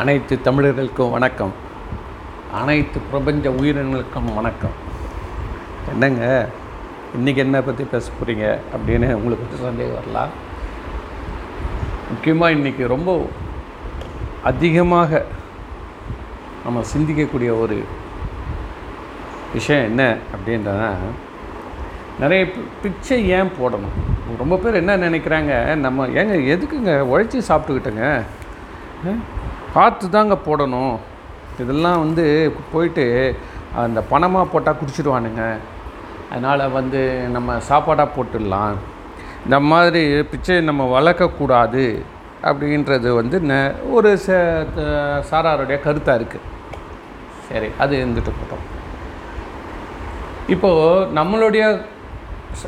அனைத்து தமிழர்களுக்கும் வணக்கம். அனைத்து பிரபஞ்ச உயிரினங்களுக்கும் வணக்கம். என்னங்க? இன்றைக்கி என்ன பற்றி பேச போகிறீங்க அப்படின்னு உங்களுக்கு பற்றி சந்தேகம் வரலாம் முக்கியமாக இன்றைக்கி ரொம்ப அதிகமாக நம்ம சிந்திக்கக்கூடிய ஒரு விஷயம் என்ன அப்படின்றத நிறைய பி- பிச்சை ஏன் போடணும்? ரொம்ப பேர் என்ன நினைக்கிறாங்க? நம்ம ஏங்க எதுக்குங்க உழைச்சி சாப்பிட்டுக்கிட்டோங்க? பார்த்து தாங்க போடணும். இதெல்லாம் வந்து போயிட்டு அந்த பணமாக போட்டால் குடிச்சிடுவானுங்க அதனால் வந்து நம்ம சாப்பாடாக போட்டுடலாம். இந்த மாதிரி பிச்சை நம்ம வளர்க்கக்கூடாது அப்படின்றது வந்து ந- ஒரு ச சாராருடைய கருத்தாக இருக்குது சரி அது இருந்துட்டு போட்டோம் இப்போது நம்மளுடைய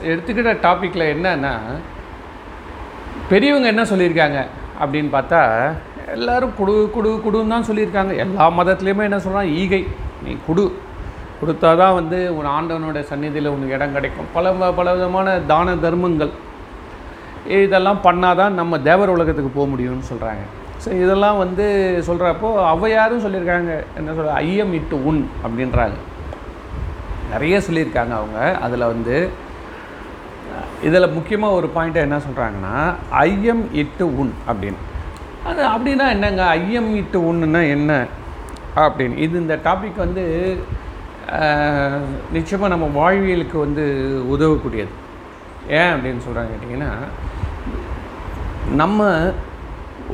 எடுத்துக்கிட்ட டாப்பிக்கில் என்னன்னா பெரியவங்க என்ன சொல்லியிருக்காங்க அப்படின்னு பார்த்தா எல்லோரும் குடு குடு குடுன்னு தான் சொல்லியிருக்காங்க. எல்லா மதத்துலேயுமே என்ன சொல்கிறான் ஈகை. நீ குடு. கொடுத்தா தான் வந்து உன் ஆண்டவனுடைய சந்நிதியில் உனக்கு இடம் கிடைக்கும். பல வ- பல விதமான தான தர்மங்கள். இதெல்லாம் பண்ணால் தான் நம்ம தேவர் உலகத்துக்கு போக முடியும்னு சொல்கிறாங்க ஸோ இதெல்லாம் வந்து சொல்கிறப்போ ஔவையாரும் சொல்லியிருக்காங்க. என்ன சொல்கிற ஐயம் இட்டு உன் அப்படின்றாங்க. நிறைய சொல்லியிருக்காங்க அவங்க. அதில் வந்து இதில் முக்கியமாக ஒரு பாயிண்ட்டை என்ன சொல்கிறாங்கன்னா ஐயம் இட்டு உன் அப்படின்னு. அது அப்படின்னா என்னங்க? ஐயம் இட்டு ஒன்றுன்னா என்ன? அப்படின்னு. இது இந்த டாபிக் வந்து நிச்சயமாக நம்ம வாழ்வியலுக்கு வந்து உதவக்கூடியது. ஏன் அப்படின்னு சொல்கிறாங்க கேட்டிங்கன்னா நம்ம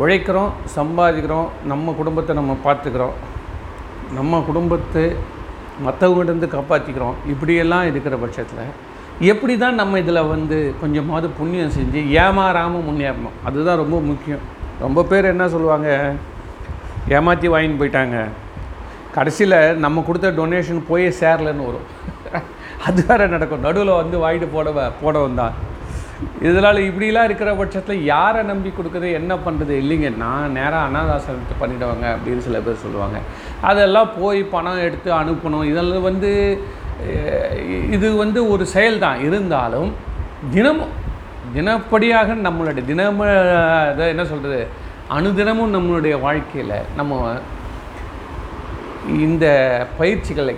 உழைக்கிறோம் சம்பாதிக்கிறோம் நம்ம குடும்பத்தை நம்ம பார்த்துக்கிறோம் நம்ம குடும்பத்தை மற்றவங்கிட்டருந்து காப்பாற்றிக்கிறோம் இப்படியெல்லாம் இருக்கிற பட்சத்தில் எப்படி தான் நம்ம இதில் வந்து கொஞ்சமாவது புண்ணியம் செஞ்சு ஏமாறாமல் முன்னேறணும்? அதுதான் ரொம்ப முக்கியம். ரொம்ப பேர் என்ன சொல்லுவாங்க? ஏமாற்றி வாங்கின்னு போயிட்டாங்க. கடைசியில் நம்ம கொடுத்த டொனேஷன் போய் சேரலன்னு வரும். அது வேறு நடக்கும். நடுவில் வந்து வாங்கிட்டு போட போட வந்தான் இதனால் இப்படிலாம் இருக்கிற பட்சத்தில் யாரை நம்பி கொடுக்குறது என்ன பண்ணுறது இல்லைங்க நான் நேராக அனாதாசனத்தை பண்ணிவிடுவாங்க அப்படின்னு சில பேர் சொல்லுவாங்க. அதெல்லாம் போய் பணம் எடுத்து அனுப்பணும். இதெல்லாம் வந்து இது வந்து ஒரு செயல் தான் இருந்தாலும் தினமும் தினப்படியாக நம்மளுடைய தினம அதை என்ன சொல்கிறது அனுதினமும் நம்மளுடைய வாழ்க்கையில் நம்ம இந்த பயிற்சிகளை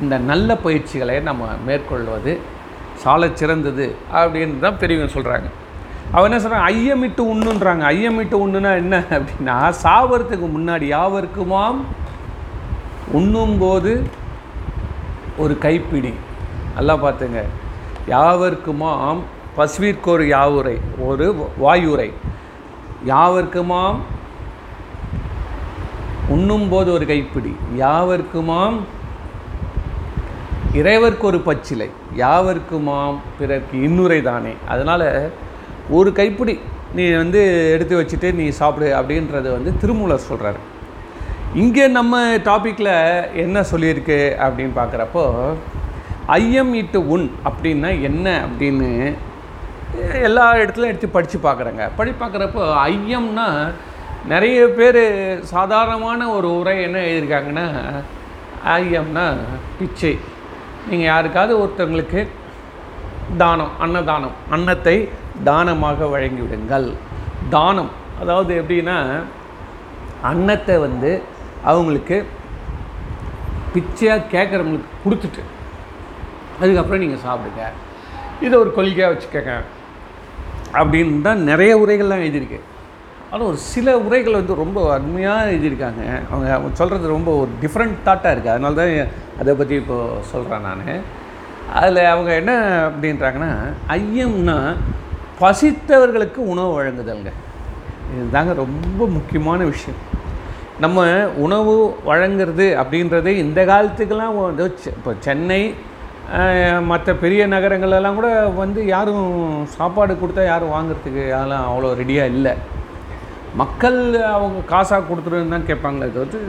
இந்த நல்ல பயிற்சிகளை நம்ம மேற்கொள்வது சால சிறந்தது அப்படின்னு தான் பெரியவங்க சொல்கிறாங்க அவன் என்ன சொல்கிறாங்க ஐயமிட்டு உண்ணுன்றாங்க. ஐயமிட்டு உண்ணுனா என்ன அப்படின்னா சாவறதுக்கு முன்னாடி யாவருக்குமாம் உண்ணும்போது ஒரு கைப்பிடி. நல்லா பார்த்துங்க. யாவருக்குமாம் பசுவிற்கொரு யாவுரை ஒரு வாயுரை. யாவர்க்குமாம் உண்ணும்போது ஒரு கைப்பிடி. யாவர்க்குமாம் இறைவர்க்கு ஒரு பச்சிலை. யாவர்க்குமாம் பிறர்க்கு இன்னுரை தானே. அதனால் ஒரு கைப்பிடி நீ வந்து எடுத்து வச்சுட்டு நீ சாப்பிடு அப்படின்றது வந்து திருமூலர் சொல்கிறாரு இங்கே நம்ம டாப்பிக்கில் என்ன சொல்லியிருக்கு அப்படின்னு பார்க்குறப்போ ஐயம் இட்டு உன் அப்படின்னா என்ன அப்படின்னு எல்லா இடத்துலையும் எடுத்து படித்து பார்க்குறேங்க. படி பார்க்குறப்போ ஐயம்னா நிறைய பேர் சாதாரணமான ஒரு உரை என்ன எழுதியிருக்காங்கன்னா ஐயம்னா பிச்சை. நீங்கள் யாருக்காவது ஒருத்தவங்களுக்கு தானம் அன்னதானம் அன்னத்தை தானமாக வழங்கிவிடுங்கள். தானம் அதாவது எப்படின்னா அன்னத்தை வந்து அவங்களுக்கு பிச்சையாக கேட்குறவங்களுக்கு கொடுத்துட்டு அதுக்கப்புறம் நீங்கள் சாப்பிடுங்க. இதை ஒரு கொள்கையாக வச்சுக்கோங்க. அப்படின்னு தான் நிறைய உரைகள்லாம் எழுதியிருக்கு. ஆனால் ஒரு சில உரைகள் வந்து ரொம்ப அருமையாக எழுதியிருக்காங்க. அவங்க அவங்க சொல்கிறது ரொம்ப ஒரு டிஃப்ரெண்ட் தாட்டாக இருக்குது அதனால தான் அதை பற்றி இப்போது சொல்கிறேன் நான். அதில் அவங்க என்ன அப்படின்றாங்கன்னா ஐயம்னா பசித்தவர்களுக்கு உணவு வழங்குதல்ங்க. இதுதாங்க ரொம்ப முக்கியமான விஷயம். நம்ம உணவு வழங்குறது அப்படின்றது இந்த காலத்துக்கெல்லாம் வந்து செ- இப்போ சென்னை மற்ற பெரிய நகரங்களெல்லாம் கூட வந்து யாரும் சாப்பாடு கொடுத்தா யாரும் வாங்குறதுக்கு அதெல்லாம் அவ்வளோ ரெடியாக இல்லை. மக்கள் அவங்க காசாக கொடுத்துருன்னு தான் கேட்பாங்களே தவிர்த்து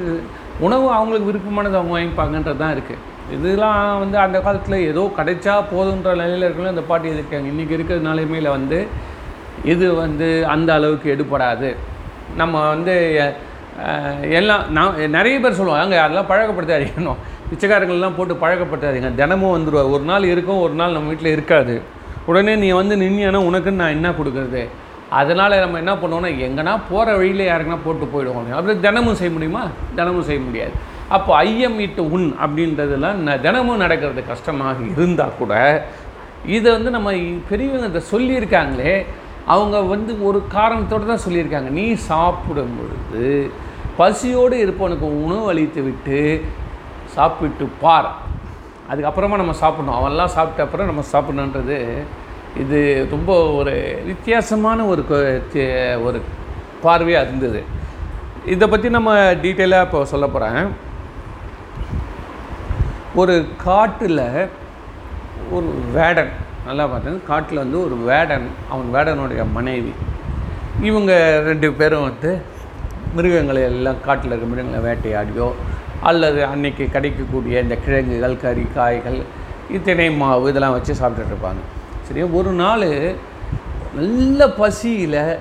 உணவு அவங்களுக்கு விருப்பமானது அவங்க வாங்கிப்பாங்கன்றது தான் இருக்குது இதெல்லாம் வந்து அந்த காலத்தில் ஏதோ கிடைச்சா போதுன்ற நிலையில் இருக்கலாம் இந்த பாட்டி இருக்காங்க. இன்றைக்கி இருக்கிறதுனாலுமே வந்து இது வந்து அந்த அளவுக்கு எடுபடாது. நம்ம வந்து எல்லாம் நான் நிறைய பேர் சொல்லுவாங்க அதெல்லாம் பழக்கப்படுத்தாதீங்கணும் பிச்சைக்காரங்கள்லாம் போட்டு பழக்கப்பட்டாதீங்க. தினமும் வந்துடுவா ஒரு நாள் இருக்கும் ஒரு நாள் நம்ம வீட்டில் இருக்காது. உடனே நீ வந்து நின்னியானா உனக்குன்னு நான் என்ன கொடுக்குறது? அதனால் நம்ம என்ன பண்ணுவோம்னா எங்கன்னா போகிற வழியில் யாருக்குன்னா போட்டு போயிடுவோம். அப்படி தினமும் செய்ய முடியுமா? தினமும் செய்ய முடியாது. அப்போ ஐயம் இட்டு உண் அப்படின்றதெல்லாம் ந- தினமும் நடக்கிறது கஷ்டமாக இருந்தால் கூட இதை வந்து நம்ம பெரியவங்க இதை சொல்லியிருக்காங்களே அவங்க வந்து ஒரு காரணத்தோடு தான் சொல்லியிருக்காங்க. நீ சாப்பிடும் பொழுது பசியோடு இருப்பவனுக்கு உணவு அளித்து விட்டு சாப்பிட்டு பார். அதுக்கப்புறமா நம்ம சாப்பிட்ணும். அவன்லாம் சாப்பிட்ட அப்புறம் நம்ம சாப்பிட்ணுன்றது இது ரொம்ப ஒரு வித்தியாசமான ஒரு ஒரு பார்வையாக இருந்தது. இதை பற்றி நம்ம டீட்டெயிலாக இப்போ சொல்ல போகிறேன் ஒரு காட்டில் ஒரு வேடன் நல்லா பார்த்தேன். காட்டில் வந்து ஒரு வேடன் அவன் வேடனுடைய மனைவி. இவங்க ரெண்டு பேரும் வந்து மிருகங்களை எல்லாம் காட்டில் இருக்க மிருகங்களை வேட்டையாடியோ அல்லது அன்னைக்கு கிடைக்கக்கூடிய இந்த கிழங்குகள் கறி காய்கள் இத்தனை மாவு இதெல்லாம் வச்சு சாப்பிட்டுட்டு இருப்பாங்க. சரியா? ஒரு நாள் நல்ல பசியில்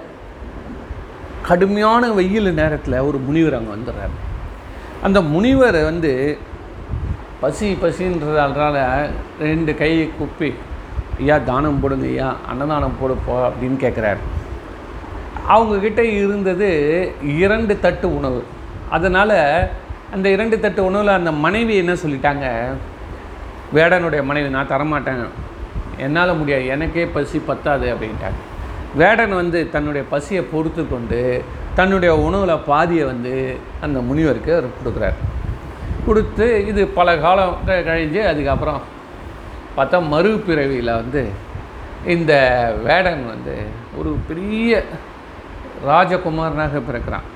கடுமையான வெயில் நேரத்தில் ஒரு முனிவர் அங்கே வந்துடுறாரு. அந்த முனிவர் வந்து பசி பசின்றதால ரெண்டு கையை குப்பி ஐயா தானம் போடுங்க ஐயா அன்னதானம் போடுப்போ அப்படின்னு கேட்குறாரு அவங்கக்கிட்ட இருந்தது இரண்டு தட்டு உணவு. அதனால் அந்த இரண்டு தட்டு உணவில் அந்த மனைவி என்ன சொல்லிட்டாங்க? வேடனுடைய மனைவி நான் தரமாட்டேன். என்னால் முடியாது. எனக்கே பசி பத்தாது அப்படின்ட்டாங்க. வேடன் வந்து தன்னுடைய பசியை பொறுத்து கொண்டு தன்னுடைய உணவில் பாதியை வந்து அந்த முனிவருக்கு அவர் கொடுக்குறாரு. கொடுத்து இது பல காலம் கழிஞ்சு அதுக்கப்புறம் பார்த்தா மறுபிறவியில் வந்து இந்த வேடன் வந்து ஒரு பெரிய ராஜகுமாரனாக பிறக்கிறான்.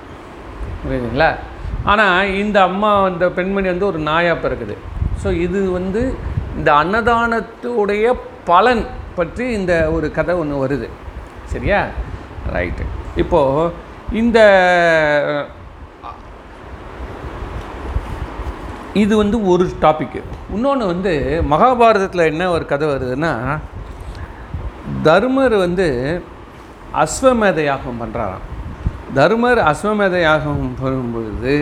புரியுதுங்களா? ஆனால் இந்த அம்மா இந்த பெண்மணி வந்து ஒரு நாயாக பிறகுது ஸோ இது வந்து இந்த அன்னதானத்துடைய பலன் பற்றி இந்த ஒரு கதை ஒன்று வருது. சரியா? ரைட்டு இப்போது இந்த இது வந்து ஒரு டாப்பிக்கு இன்னொன்று வந்து மகாபாரதத்தில் என்ன ஒரு கதை வருதுன்னா தர்மர் வந்து அஸ்வமேத யாகம் பண்ணுறாராம் தர்மர் அஸ்வமேத யாகம் பண்ணும்பொழுது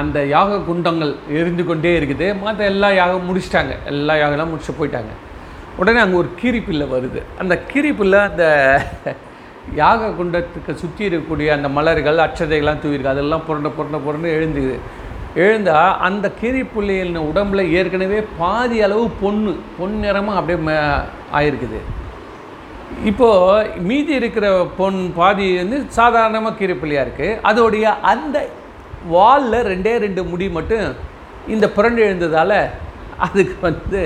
அந்த யாக குண்டங்கள் எரிந்து கொண்டே இருக்குது. மற்ற எல்லா யாகம் முடிச்சிட்டாங்க. எல்லா யாகம்லாம் முடிச்சு போயிட்டாங்க. உடனே அங்கே ஒரு கீரிப்பில்லை வருது. அந்த கீரிப்பில்லை அந்த யாக குண்டத்துக்கு சுற்றி இருக்கக்கூடிய அந்த மலர்கள் அட்சதைகள்லாம் தூவிருக்கு அதெல்லாம் புரண்ட புரண்ட புரண்டு எழுந்துது எழுந்தால் அந்த கீரிப்புள்ளியின் உடம்புல ஏற்கனவே பாதி அளவு பொண்ணு பொன் நிறமாக அப்படியே ஆயிருக்குது. இப்போது மீதி இருக்கிற பொன் பாதி வந்து சாதாரணமாக கீரைப்பிள்ளையாக இருக்குது அதோடைய அந்த வாலில் ரெண்டே ரெண்டு முடி மட்டும் இந்த புரண்டு எழுந்ததால் அதுக்கு வந்து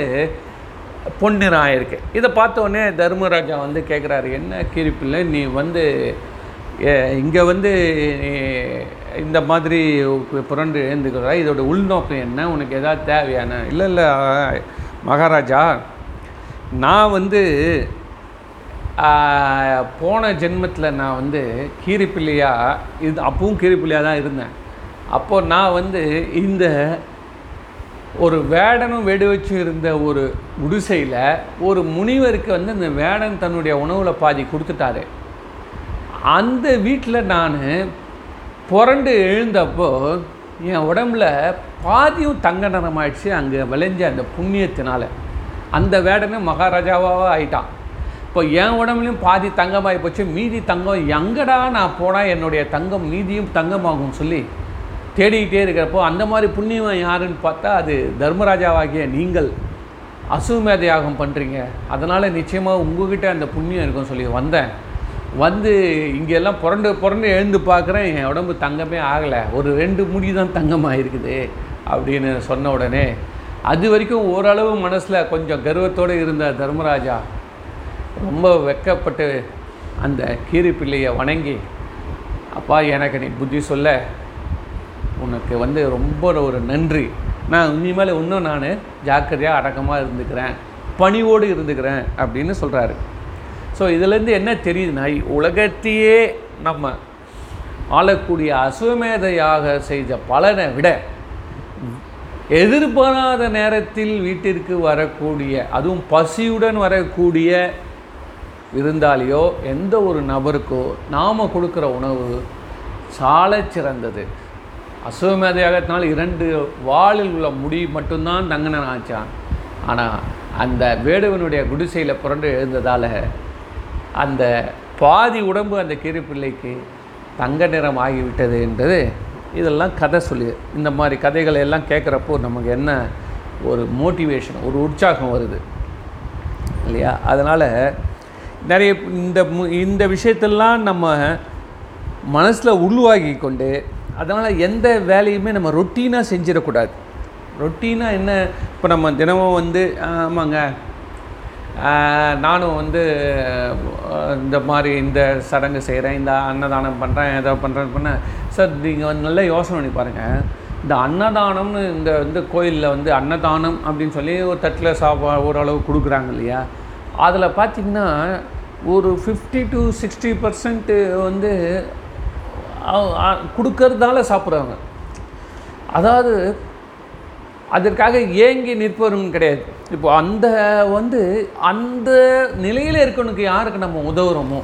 பொன்னிறம் ஆயிருக்கு. இதை பார்த்தோன்னே தர்மராஜா வந்து கேட்குறாரு என்ன கீரிப்பிள்ளை? நீ வந்து இங்கே வந்து இந்த மாதிரி புரண்டு எழுந்துக்கிறா? இதோட உள்நோக்கம் என்ன? உனக்கு எதாவது தேவையான இல்லை இல்லை மகாராஜா நான் வந்து போன ஜென்மத்தில் நான் வந்து கீரிப்பிள்ளையாக இது அப்பவும் கீரிப்பிள்ளையாக தான் இருந்தேன். அப்போது நான் வந்து இந்த ஒரு வேடனும் வெடி வச்சு இருந்த ஒரு குடிசையில் ஒரு முனிவருக்கு வந்து இந்த வேடன் தன்னுடைய உணவில் பாதி கொடுத்துட்டாரு. அந்த வீட்டில் நான் புரண்டு எழுந்தப்போ என் உடம்புல பாதியும் தங்க நிறமாயிடுச்சு அங்கே விளைஞ்ச அந்த புண்ணியத்தினால. அந்த வேடனே மகாராஜாவாக ஆயிட்டான். இப்போ என் உடம்புலையும் பாதி தங்கமாகி போச்சு மீதி தங்கம் எங்கடா நான் போனால் என்னுடைய தங்கம் மீதியும் தங்கமாகும் சொல்லி தேடிக்கிட்டே இருக்கிறப்போ அந்த மாதிரி புண்ணியம் யாருன்னு பார்த்தா அது தர்மராஜாவாகிய நீங்கள் அசுமேத யாகம் பண்ணுறீங்க அதனால் நிச்சயமாக உங்ககிட்ட அந்த புண்ணியம் இருக்கும்னு சொல்லி வந்தேன். வந்து இங்கெல்லாம் புரண்டு புரண்டு எழுந்து பார்க்குறேன் என் உடம்பு தங்கமே ஆகலை. ஒரு ரெண்டு முடி தான் தங்கமாக இருக்குது அப்படின்னு சொன்ன உடனே அது வரைக்கும் ஓரளவு மனசில் கொஞ்சம் கர்வத்தோடு இருந்த தர்மராஜா ரொம்ப வெட்கப்பட்டு அந்த கீரி பிள்ளையை வணங்கி அப்பா எனக்கு நீ புத்தி சொல்ல. உனக்கு வந்து ரொம்ப ஒரு நன்றி. நான் இனிமேல் இன்னும் நான் ஜாக்கிரதையாக அடக்கமாக இருந்துக்கிறேன். பணிவோடு இருந்துக்கிறேன். அப்படின்னு சொல்கிறாரு ஸோ இதுலேருந்து என்ன தெரியுதுன்னா உலகத்தையே நம்ம ஆளக்கூடிய அசுவமேதையாக செய்த பலனை விட எதிர்பாராத நேரத்தில் வீட்டிற்கு வரக்கூடிய அதுவும் பசியுடன் வரக்கூடிய விருந்தாளியோ எந்த ஒரு நபருக்கோ நாம் கொடுக்குற உணவு சாலை சிறந்தது. அசுவமேதையாகத்தினால் இரண்டு வாளில் உள்ள முடி மட்டும்தான் தங்கனன் ஆச்சான். ஆனால் அந்த வேடுவனுடைய குடிசையில் புரண்டு எழுந்ததால் அந்த பாதி உடம்பு அந்த கீரிப்பிள்ளைக்கு தங்க நிறம் ஆகிவிட்டது என்றது இதெல்லாம் கதை சொல்லி இந்த மாதிரி கதைகளை எல்லாம் கேட்குறப்போ நமக்கு என்ன ஒரு மோட்டிவேஷன் ஒரு உற்சாகம் வருது. இல்லையா? அதனால் நிறைய இந்த மு- இந்த விஷயத்தெல்லாம் நம்ம மனசில் உள்வாகி கொண்டு அதனால் எந்த வேலையுமே நம்ம ரொட்டீனாக செஞ்சிடக்கூடாது. ரொட்டீனாக என்ன? இப்போ நம்ம தினமும் வந்து ஆமாங்க. நானும் வந்து இந்த மாதிரி இந்த சடங்கு செய்கிறேன் இந்த அன்னதானம் பண்ணுறேன் ஏதோ பண்ணுறேன் பண்ண சார் நீங்கள் வந்து நல்லா யோசனை பண்ணி பாருங்கள் இந்த அன்னதானம்னு இந்த வந்து கோயிலில் வந்து அன்னதானம் அப்படின்னு சொல்லி ஒரு தட்டில் சாப்பா ஓரளவு கொடுக்குறாங்க இல்லையா? அதில் பார்த்திங்கன்னா ஒரு ஃபிஃப்டி டு சிக்ஸ்டி பர்சன்ட்டு வந்து கொடுக்கறதால சாப்பிட்றாங்க. அதாவது அதற்காக ஏங்கி நிற்பவரும் கிடையாது. இப்போ அந்த வந்து அந்த நிலையில் இருக்கவனுக்கு யாருக்கு நம்ம உதவுறோமோ?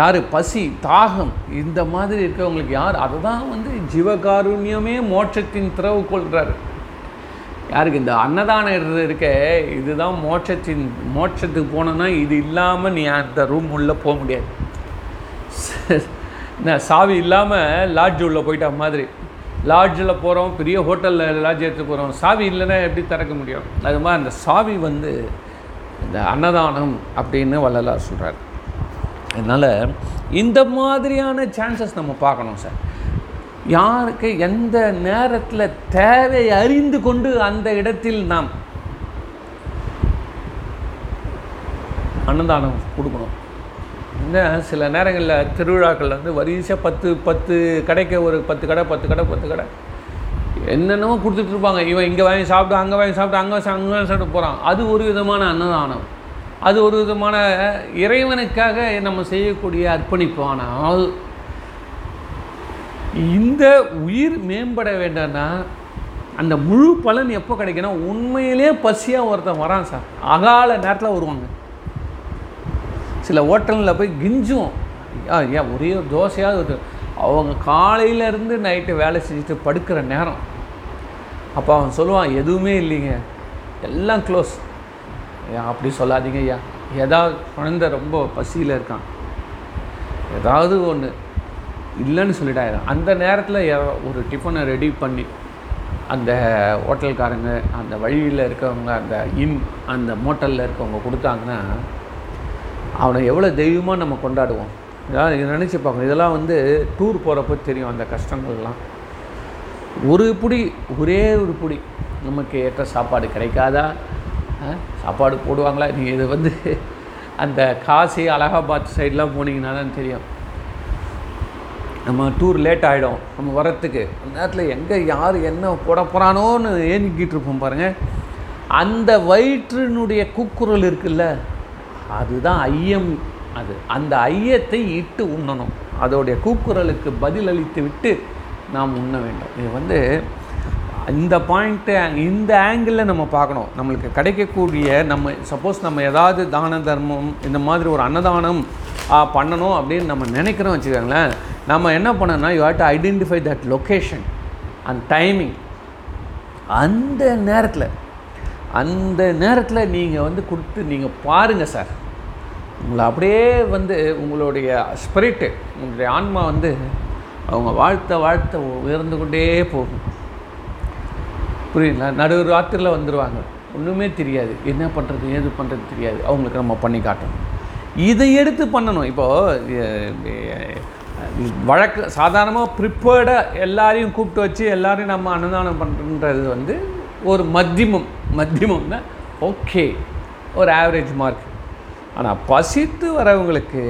யார்? பசி தாகம் இந்த மாதிரி இருக்கவங்களுக்கு யார்? அதை தான் வந்து ஜீவகாருண்யமே மோட்சத்தின் திறவு கொள்கிறாரு யாருக்கு இந்த அன்னதானம் இருக்க இதுதான் மோட்சத்தின் மோட்சத்துக்கு போனோன்னா இது இல்லாமல் நீ அந்த ரூம் உள்ளே போக முடியாது. நான் சாவி இல்லாமல் லாட்ஜ் உள்ளே போயிட்ட மாதிரி. லாட்ஜில் போகிறோம் பெரிய ஹோட்டலில் லாட்ஜ் எடுத்து போகிறோம் சாவி இல்லைன்னா எப்படி திறக்க முடியும்? அது மாதிரி அந்த சாவி வந்து இந்த அன்னதானம் அப்படின்னு வள்ளலார் சொல்கிறார் அதனால் இந்த மாதிரியான சான்சஸ் நம்ம பார்க்கணும் சார். யாருக்கு எந்த நேரத்தில் தேவை அறிந்து கொண்டு அந்த இடத்தில் நாம் அன்னதானம் கொடுக்கணும். இந்த சில நேரங்களில் திருவிழாக்கள் வந்து வரிசையாக பத்து பத்து கடைக்கு ஒரு பத்து கடை பத்து கடை பத்து கடை. என்னென்னமோ கொடுத்துட்ருப்பாங்க இவன் இங்கே வாங்கி சாப்பிட்டு அங்கே வாங்கி சாப்பிட்டு அங்கே வாங்கி அங்கே சாப்பிட்டு போகிறான் அது ஒரு விதமான அன்னதானம். அது ஒரு விதமான இறைவனுக்காக நம்ம செய்யக்கூடிய அர்ப்பணிப்பு. ஆனால் இந்த உயிர் மேம்பட வேண்டாம்னா அந்த முழு பலன் எப்போ கிடைக்குன்னா உண்மையிலே பசியாக ஒருத்தன் வரான் சார். அகால நேரத்தில் வருவாங்க. சில ஹோட்டலில் போய் கிஞ்சுவோம். ஐயா, ஏன் ஒரே ஒரு தோசையாவது வருது. அவங்க காலையிலேருந்து நைட்டு வேலை செஞ்சுட்டு படுக்கிற நேரம். அப்போ அவன் சொல்லுவான் எதுவுமே இல்லைங்க. எல்லாம் க்ளோஸ் ஏன் அப்படி சொல்லாதீங்க ஐயா. ஏதாவது குழந்தை ரொம்ப பசியில் இருக்கான். ஏதாவது ஒன்று இல்லைன்னு சொல்லிட்டாயிரும் அந்த நேரத்தில் ஒரு டிஃபனை ரெடி பண்ணி அந்த ஹோட்டல்காரங்க அந்த வழியில் இருக்கவங்க அந்த இன் அந்த மோட்டலில் இருக்கவங்க கொடுத்தாங்கன்னா அவனை எவ்வளோ தெய்வமாக நம்ம கொண்டாடுவோம்? இதான் நினச்சி பார்க்கணும். இதெல்லாம் வந்து டூர் போகிறப்ப தெரியும் அந்த கஷ்டங்கள்லாம். ஒரு புடி ஒரே ஒரு புடி நமக்கு ஏற்ற சாப்பாடு கிடைக்காதா? ஆ? சாப்பாடு போடுவாங்களா? நீங்கள் இது வந்து அந்த காசி அலகாபாத் சைட்லாம் போனீங்கன்னா தான் தெரியும். நம்ம டூர் லேட் ஆகிடும் நம்ம வரத்துக்கு அந்த நேரத்தில் எங்கே யார் என்ன போட போகிறானோன்னு ஏங்கிக்கிட்டு இருப்போம் பாருங்கள் அந்த வயிற்றினுடைய கூக்குரல் இருக்குல்ல அதுதான் ஐயம் அது. அந்த ஐயத்தை இட்டு உண்ணணும். அதோடைய கூக்குரலுக்கு பதிலளித்து விட்டு நாம் உண்ண வேண்டும். இது வந்து இந்த பாயிண்ட்டு இந்த ஆங்கிளில் நம்ம பார்க்கணும். நம்மளுக்கு கிடைக்கக்கூடிய நம்ம சப்போஸ் நம்ம ஏதாவது தான தர்மம் இந்த மாதிரி ஒரு அன்னதானம் பண்ணணும் அப்படின்னு நம்ம நினைக்கிறோம் வச்சுக்கோங்களேன். நம்ம என்ன பண்ணோம்னா you had to identify that location and timing அந்த நேரத்தில் அந்த நேரத்தில் நீங்கள் வந்து கொடுத்து நீங்கள் பாருங்கள் சார் உங்களை அப்படியே வந்து உங்களுடைய ஸ்பிரிட்டு உங்களுடைய ஆன்மா வந்து அவங்க வாழ்த்த வாழ்த்த உயர்ந்து கொண்டே போகும். புரியுங்களா நடு ராத்திரியில் வந்துடுவாங்க ஒன்றுமே தெரியாது. என்ன பண்ணுறது ஏது பண்ணுறது தெரியாது. அவங்களுக்கு நம்ம பண்ணி காட்டணும். இதை எடுத்து பண்ணணும். இப்போது வழக்கு சாதாரணமாக ப்ரிப்பேர்டாக எல்லாரையும் கூப்பிட்டு வச்சு எல்லாரையும் நம்ம அன்னதானம் பண்ணுறது வந்து ஒரு மத்தியமம். மத்தியமம்னா ஓகே ஒரு ஆவரேஜ் மார்க் ஆனால் பசித்து வரவங்களுக்கு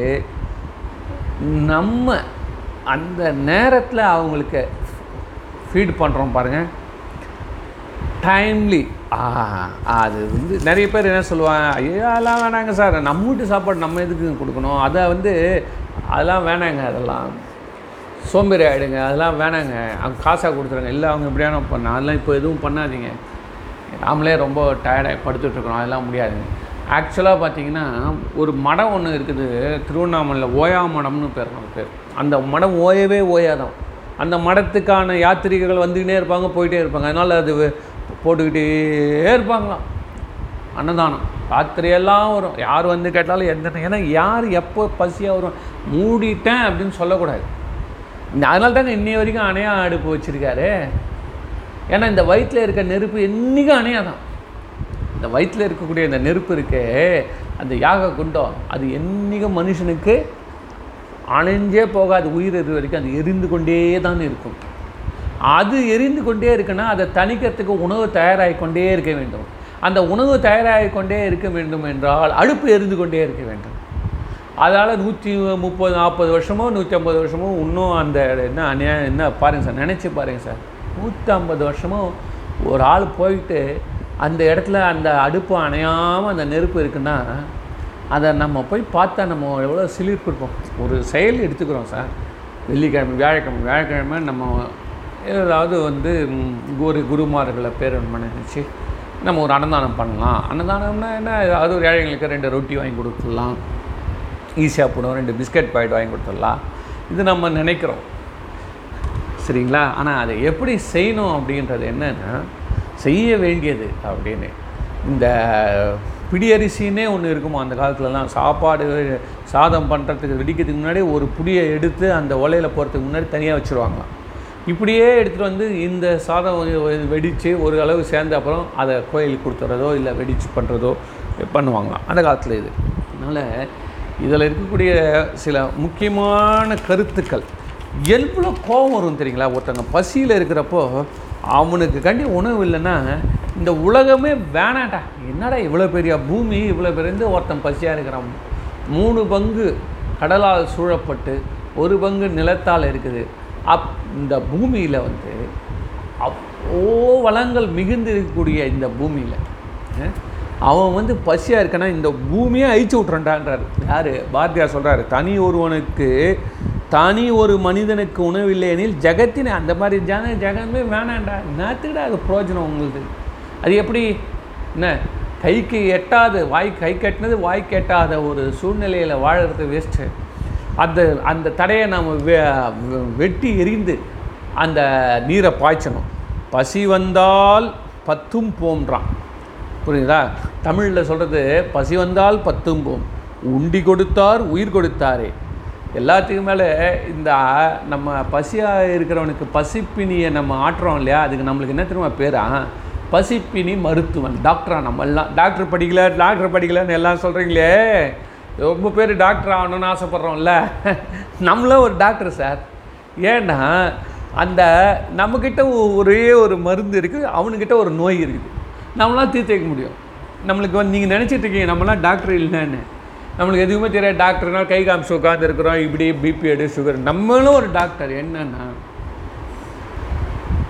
நம்ம அந்த நேரத்தில் அவங்களுக்கு ஃபீட் பண்ணுறோம் பாருங்கள் டைம்லி அது வந்து நிறைய பேர் என்ன சொல்லுவாங்க ஐயோ அதெல்லாம் வேணாங்க சார். நம்ம வீட்டு சாப்பாடு நம்ம எதுக்கு கொடுக்கணும்? அதை வந்து அதெல்லாம் வேணாங்க அதெல்லாம். சோம்பேறி ஆகிடுங்க அதெல்லாம் வேணாங்க. அவங்க காசாக கொடுத்துருங்க. இல்லை அவங்க எப்படியான பண்ண அதெல்லாம் இப்போ எதுவும் பண்ணாதீங்க. நாமளே ரொம்ப டயர்டாக படுத்துட்ருக்குறோம் அதெல்லாம் முடியாதுங்க. ஆக்சுவலாக பார்த்தீங்கன்னா ஒரு மடம் ஒன்று இருக்குது. திருவண்ணாமலையில் ஓயா மடம்னு பேர் பேர். அந்த மடம் ஓயவே ஓயாதான். அந்த மடத்துக்கான யாத்திரிகர்கள் வந்துக்கிட்டே இருப்பாங்க போயிட்டே இருப்பாங்க. அதனால் அது போட்டுக்கிட்டே இருப்பாங்களாம். அன்னதானம். ராத்திரியெல்லாம் வரும். யார் வந்து கேட்டாலும் எந்த ஏன்னா யார் எப்போ பசியாக வரும் மூடிட்டேன் அப்படின்னு சொல்லக்கூடாது. இந்த அதனால தாங்க இன்னைய வரைக்கும் அணையா அடுப்பு வச்சுருக்காரு. ஏன்னா இந்த வயிற்றில் இருக்க நெருப்பு என்றைக்கும் அணையாதான். இந்த வயிற்றில் இருக்கக்கூடிய இந்த நெருப்பு இருக்கே அந்த யாக குண்டம் அது என்றைக்கும் மனுஷனுக்கு அணைஞ்சே போகாது. உயிர் எது வரைக்கும் அது எரிந்து கொண்டே தான் இருக்கும். அது எரிந்து கொண்டே இருக்குன்னா அதை தணிக்கிறதுக்கு உணவு தயாராகி கொண்டே இருக்க வேண்டும். அந்த உணவு தயாராகி கொண்டே இருக்க வேண்டும் என்றால் அடுப்பு எரிந்து கொண்டே இருக்க வேண்டும். அதனால் நூற்றி முப்பது நாற்பது வருஷமோ நூற்றி ஐம்பது வருஷமோ இன்னும் அந்த என்ன அநியாயம் என்ன பாருங்கள் சார் நினச்சி பாருங்கள் சார். நூற்றி ஐம்பது வருஷமோ ஒரு ஆள் போயிட்டு அந்த இடத்துல அந்த அடுப்பு அணையாமல் அந்த நெருப்பு இருக்குன்னா அதை நம்ம போய் பார்த்தா நம்ம எவ்வளோ சிலிர்ப்பு இருப்போம் ஒரு செயல் எடுத்துக்கிறோம் சார். வெள்ளிக்கிழமை வியாழக்கிழமை வியாழக்கிழமை நம்ம ஏதாவது வந்து ஒரு குருமார்களை பேர் நினச்சி நம்ம ஒரு அன்னதானம் பண்ணலாம். அன்னதானம்னா என்ன? ஏதாவது ஒரு ஏழைங்களுக்கு ரெண்டு ரொட்டி வாங்கி கொடுத்துடலாம். ஈஸியாக போடுவோம். ரெண்டு பிஸ்கட் பாக்கெட் வாங்கி கொடுத்துடலாம். இது நம்ம நினைக்கிறோம். சரிங்களா? ஆனால் அதை எப்படி செய்யணும் அப்படின்றது என்னென்னா செய்ய வேண்டியது அப்படின்னு. இந்த பிடியரிசின்னே ஒன்று இருக்குமோ அந்த காலத்துலலாம் சாப்பாடு சாதம் பண்ணுறதுக்கு வெடிக்கிறதுக்கு முன்னாடி ஒரு புடியை எடுத்து அந்த ஒலையில் போகிறதுக்கு முன்னாடி தனியாக வச்சுருவாங்களாம். இப்படியே எடுத்துகிட்டு வந்து இந்த சாதம் வெடித்து ஒரு அளவு சேர்ந்த அப்புறம் அதை கோயிலுக்கு கொடுத்துறதோ இல்லை வெடிச்சு பண்ணுறதோ பண்ணுவாங்களாம். அந்த காலத்தில் இது. அதனால் இதில் இருக்கக்கூடிய சில முக்கியமான கருத்துக்கள். எவ்வளோ கோபம் வரும் தெரியுங்களா? ஒருத்தங்க பசியில் இருக்கிறப்போ அவனுக்கு கண்டி உணவு இல்லைன்னா இந்த உலகமே வேணாட்டா என்னடா இவ்வளோ பெரிய பூமி இவ்வளோ பெரிய ஒருத்தன் பசியாக இருக்கிறான். மூணு பங்கு கடலால் சூழப்பட்டு ஒரு பங்கு நிலத்தால் இருக்குது. அப் இந்த பூமியில் வந்து அவ்வளோ வளங்கள் மிகுந்து இருக்கக்கூடிய இந்த பூமியில் அவன் வந்து பசியாக இருக்கானா இந்த பூமியை அழிச்சு விட்றண்டான்றார் யார்? பாரதியார் சொல்கிறாரு தனி ஒருவனுக்கு தனி ஒரு மனிதனுக்கு உணவில்லை எனில் ஜெகத்தினை அந்த மாதிரி ஜன ஜெகமே வேணாண்டா. என்னத்துக்குடா அது பிரயோஜனம் உங்களுக்கு அது எப்படி? என்ன? கைக்கு எட்டாது வாய் கை கட்டினது வாய்க்கு எட்டாத ஒரு சூழ்நிலையில் வாழறது வேஸ்ட்டு அந்த அந்த தடையை நாம் வெட்டி எரிந்து அந்த நீரை பாய்ச்சணும். பசி வந்தால் பத்தும் போன்றான் புரியுதா? தமிழில் சொல்கிறது பசி வந்தால் பத்தும்போம் உண்டி கொடுத்தார் உயிர் கொடுத்தாரே. எல்லாத்துக்கும் மேலே இந்த நம்ம பசியாக இருக்கிறவனுக்கு பசிப்பினியை நம்ம ஆட்டுறோம் இல்லையா? அதுக்கு நம்மளுக்கு என்ன தெரியுமா பேரா? பசிப்பினி மருத்துவன் டாக்டரா நம்ம எல்லாம் டாக்டர் படிக்கல டாக்டர் படிக்கலன்னு எல்லாம் சொல்கிறீங்களே ரொம்ப பேர் டாக்டர் ஆகணும்னு ஆசைப்பட்றோம்ல. நம்மளும் ஒரு டாக்டர் சார். ஏன்னா அந்த நம்மக்கிட்ட ஒரே ஒரு மருந்து இருக்குது அவனுக்கிட்ட ஒரு நோய் இருக்குது. நம்மளாம் தீர்த்து வைக்க முடியும். நம்மளுக்கு வந்து நீங்கள் நினச்சிட்டு இருக்கீங்க நம்மளாம் டாக்டர் இல்லைன்னு. நம்மளுக்கு எதுவுமே தெரியாது டாக்டர்னால் கை காமிச்சு உட்காந்துருக்குறோம் இப்படி பிபி எடு சுகர் நம்மளும் ஒரு டாக்டர் என்னன்னா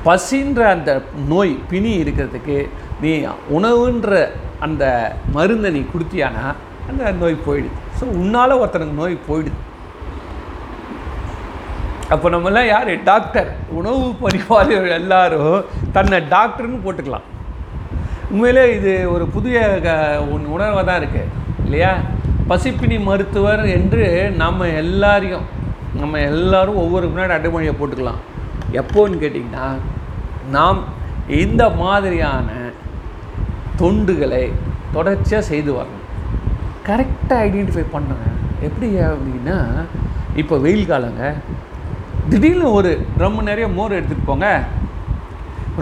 பசின்ற அந்த நோய் பிணி இருக்கிறதுக்கு நீ உணவுன்ற அந்த மருந்தை நீ கொடுத்தியானா அந்த நோய் போயிடுது. ஸோ உன்னால் ஒருத்தனுக்கு நோய் போயிடுது. அப்போ நம்மலாம் யார்? டாக்டர் உணவு பணிவாளர்கள் எல்லாரும் தன்னை டாக்டர்னு போட்டுக்கலாம். உண்மையிலே இது ஒரு புதிய உணர்வாக தான் இருக்குது இல்லையா? பசிப்பினி மருத்துவர் என்று நம்ம எல்லாரையும் நம்ம எல்லாரும் ஒவ்வொரு முன்னாடி அடைமொழியை போட்டுக்கலாம். எப்போன்னு கேட்டிங்கன்னா நாம் இந்த மாதிரியான தொண்டுகளை தொடர்ச்சியாக செய்து வரணும். கரெக்டாக ஐடென்டிஃபை பண்ணுங்க எப்படி அப்படின்னா இப்போ வெயில் காலங்க திடீர்னு ஒரு ட்ரம் நிறைய மோர் எடுத்துகிட்டு போங்க.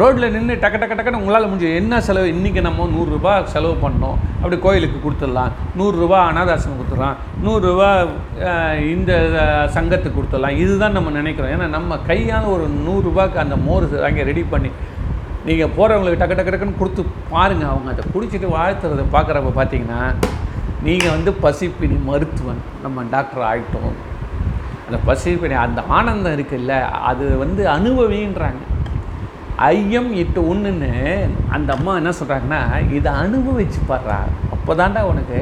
ரோட்டில் நின்று டக்கு டக்கு டக்குன்னு உங்களால் முடிஞ்சு என்ன செலவு? இன்றைக்கி நம்ம நூறுரூபா செலவு பண்ணோம். அப்படி கோயிலுக்கு கொடுத்துடலாம். நூறுரூவா அனாதாசனம் கொடுத்துடலாம். நூறுரூவா இந்த சங்கத்துக்கு கொடுத்துடலாம். இதுதான் நம்ம நினைக்கிறோம். ஏன்னா நம்ம கையால் ஒரு நூறுரூபாக்கு அந்த மோர் அங்கே ரெடி பண்ணி நீங்கள் போகிறவங்களுக்கு டக்கு டக்கு டக்குன்னு கொடுத்து பாருங்கள் அவங்க அதை குடிச்சிட்டு வாழ்த்துறதை பார்க்குறப்ப பார்த்தீங்கன்னா நீங்கள் வந்து பசிப்பினி மருத்துவன். நம்ம டாக்டர் ஆகிட்டோம் அந்த பசிப்பினி அந்த ஆனந்தம் இருக்குல்ல அது வந்து அனுபவின்றாங்க. ஐயம் இட்டு ஒன்றுன்னு அந்த அம்மா என்ன சொல்கிறாங்கன்னா இதை அனுபவிச்சு பாடுறா அப்போ தாண்டா உனக்கு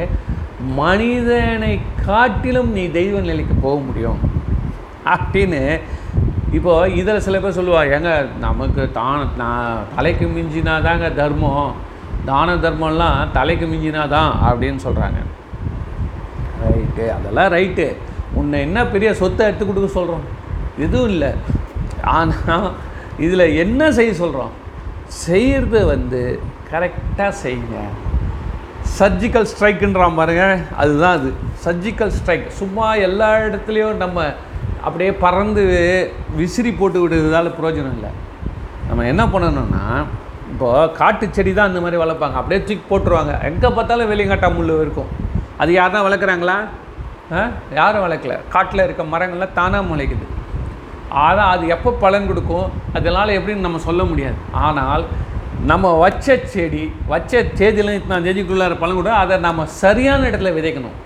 மனிதனை காட்டிலும் நீ தெய்வ நிலைக்கு போக முடியும். அப்படின்னு இப்போது இதில் சில பேர் சொல்லுவாள் ஏங்க நமக்கு தான் நான் தலைக்கு மிஞ்சினா தாங்க தர்மம். தான தர்மம்லாம் தலைக்கு மிஞ்சினா தான் அப்படின்னு சொல்கிறாங்க ரைட்டு அதெல்லாம் ரைட்டு. உன்னை என்ன பெரிய சொத்தை எடுத்து கொடுக்க சொல்கிறோம் எதுவும் இல்லை. ஆனால் இதில் என்ன செய்ய சொல்கிறோம் செய்கிறது வந்து கரெக்டாக செய்யுங்க. சர்ஜிக்கல் ஸ்ட்ரைக்குன்றான் பாருங்க. அதுதான் அது. சர்ஜிக்கல் ஸ்ட்ரைக் சும்மா எல்லா இடத்துலையும் நம்ம அப்படியே பறந்து விசிறி போட்டு விடுறதால பிரயோஜனம் இல்லை. நம்ம என்ன பண்ணணும்னா இப்போ காட்டு செடி தான் அந்த மாதிரி வளர்ப்பாங்க. அப்படியே தூக்கி போட்டுருவாங்க. எங்கே பார்த்தாலும் வெளியங்காட்டா முள் இருக்கும். அது யாருன்னா வளர்க்குறாங்களா? ஆ? யாரும் வளர்க்கல. காட்டில் இருக்க மரங்கள்லாம் தானாக முளைக்குது. ஆனால் அது எப்போ பலன் கொடுக்கும்? அதனால் எப்படின்னு நம்ம சொல்ல முடியாது. ஆனால் நம்ம வச்ச செடி வச்ச தேதியில் இத்தனை தேதிக்குள்ளார பலன் கூட அதை நம்ம சரியான இடத்துல விதைக்கணும்.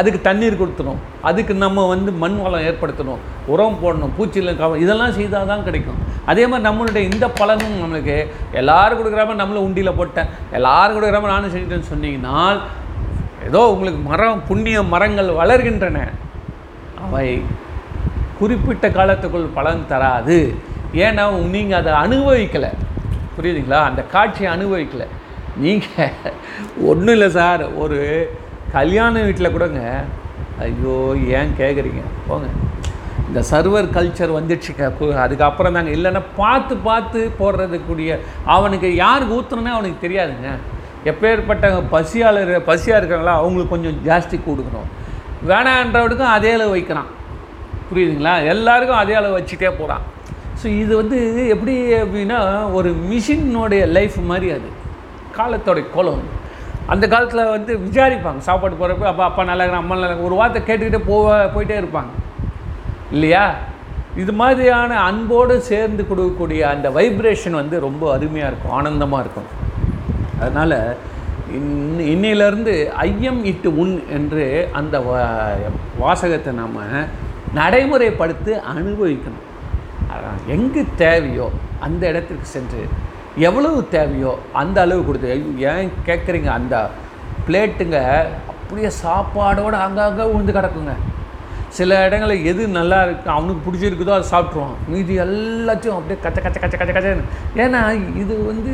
அதுக்கு தண்ணீர் கொடுத்துணும் அதுக்கு நம்ம வந்து மண் வளம் ஏற்படுத்தணும். உரம் போடணும் பூச்சியில் கவனம் இதெல்லாம் செய்தால் தான் கிடைக்கும். அதே மாதிரி நம்மளுடைய இந்த பலனும் நம்மளுக்கு எல்லோரும் கொடுக்குறாம நம்மளும் உண்டியில் போட்டேன் எல்லோரும் கொடுக்குறாம நானும் செஞ்சுட்டேன்னு சொன்னீங்கன்னா ஏதோ உங்களுக்கு மரம் புண்ணிய மரங்கள் வளர்கின்றன. அவை குறிப்பிட்ட காலத்துக்குள் பலன் தராது. ஏன்னா நீங்கள் அதை அனுபவிக்கலை. புரியுதுங்களா? அந்த காட்சியை அனுபவிக்கலை. நீங்கள் ஒன்றும் இல்லை சார். ஒரு கல்யாண வீட்டில் கூடங்க. ஐயோ ஏன் கேட்குறீங்க போங்க. இந்த சர்வர் கல்ச்சர் வந்துடுச்சுக்க அதுக்கப்புறம் தாங்க. இல்லைன்னா பார்த்து பார்த்து போடுறதுக்கூடிய அவனுக்கு யாருக்கு ஊற்றுனே அவனுக்கு தெரியாதுங்க. எப்பேற்பட்ட பசியாளர் பசியாக இருக்காங்களா அவங்களுக்கு கொஞ்சம் ஜாஸ்தி கொடுக்கணும். வேணான்றவனுக்கும் அதே அளவு வைக்கிறான். புரியுதுங்களா? எல்லாருக்கும் அதே அளவு வச்சுட்டே போகிறான் ஸோ இது வந்து எப்படி அப்படின்னா ஒரு மிஷினுடைய லைஃப் மாதிரி அது. காலத்தோடைய குலம். அந்த காலத்தில் வந்து விசாரிப்பாங்க. சாப்பாடு போகிறப்ப அப்பா அப்பா நல்லா இருக்கிற அம்மா நல்லா ஒரு வார்த்தை கேட்டுக்கிட்டே போக போயிட்டே இருப்பாங்க. இல்லையா? இது மாதிரியான அன்போடு சேர்ந்து கொடுக்கக்கூடிய அந்த வைப்ரேஷன் வந்து ரொம்ப அருமையாக இருக்கும் ஆனந்தமாக இருக்கும். அதனால் இன் இன்னையிலேருந்து ஐயம் இட்டு உன் என்று அந்த வா- வாசகத்தை நாம் நடைமுறைப்படுத்தி அனுபவிக்கணும். அதான் எங்கு தேவையோ அந்த இடத்திற்கு சென்று எவ்வளவு தேவையோ அந்த அளவு கொடுத்து ஐயோ, ஏன் கேட்குறீங்க? அந்த பிளேட்டுங்க அப்படியே சாப்பாடோடு அங்கங்கே உழுந்து கிடக்குங்க. சில இடங்களில் எது நல்லா இருக்கு அவனுக்கு பிடிச்சிருக்குதோ அதை சாப்பிட்ருவான் மீதி எல்லாத்தையும் அப்படியே கச்ச கச்ச கச்ச கச்ச கச்சன்னு. ஏன்னா இது வந்து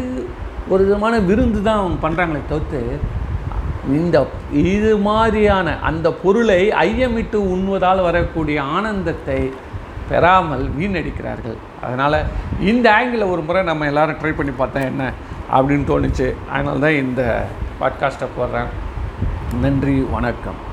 ஒரு விதமான விருந்து தான் அவங்க பண்ணுறாங்களே தவிர்த்து இந்த இது மாதிரியான அந்த பொருளை ஐயமிட்டு உண்வதால் வரக்கூடிய ஆனந்தத்தை பெறாமல் வீணடிக்கிறார்கள். அதனால் இந்த ஆங்கிளில் ஒரு முறை நம்ம எல்லாரும் ட்ரை பண்ணி பார்த்தா என்ன அப்படின்னு தோணுச்சு. அதனால தான் இந்த பாட்காஸ்ட்டை போடுறேன். நன்றி வணக்கம்.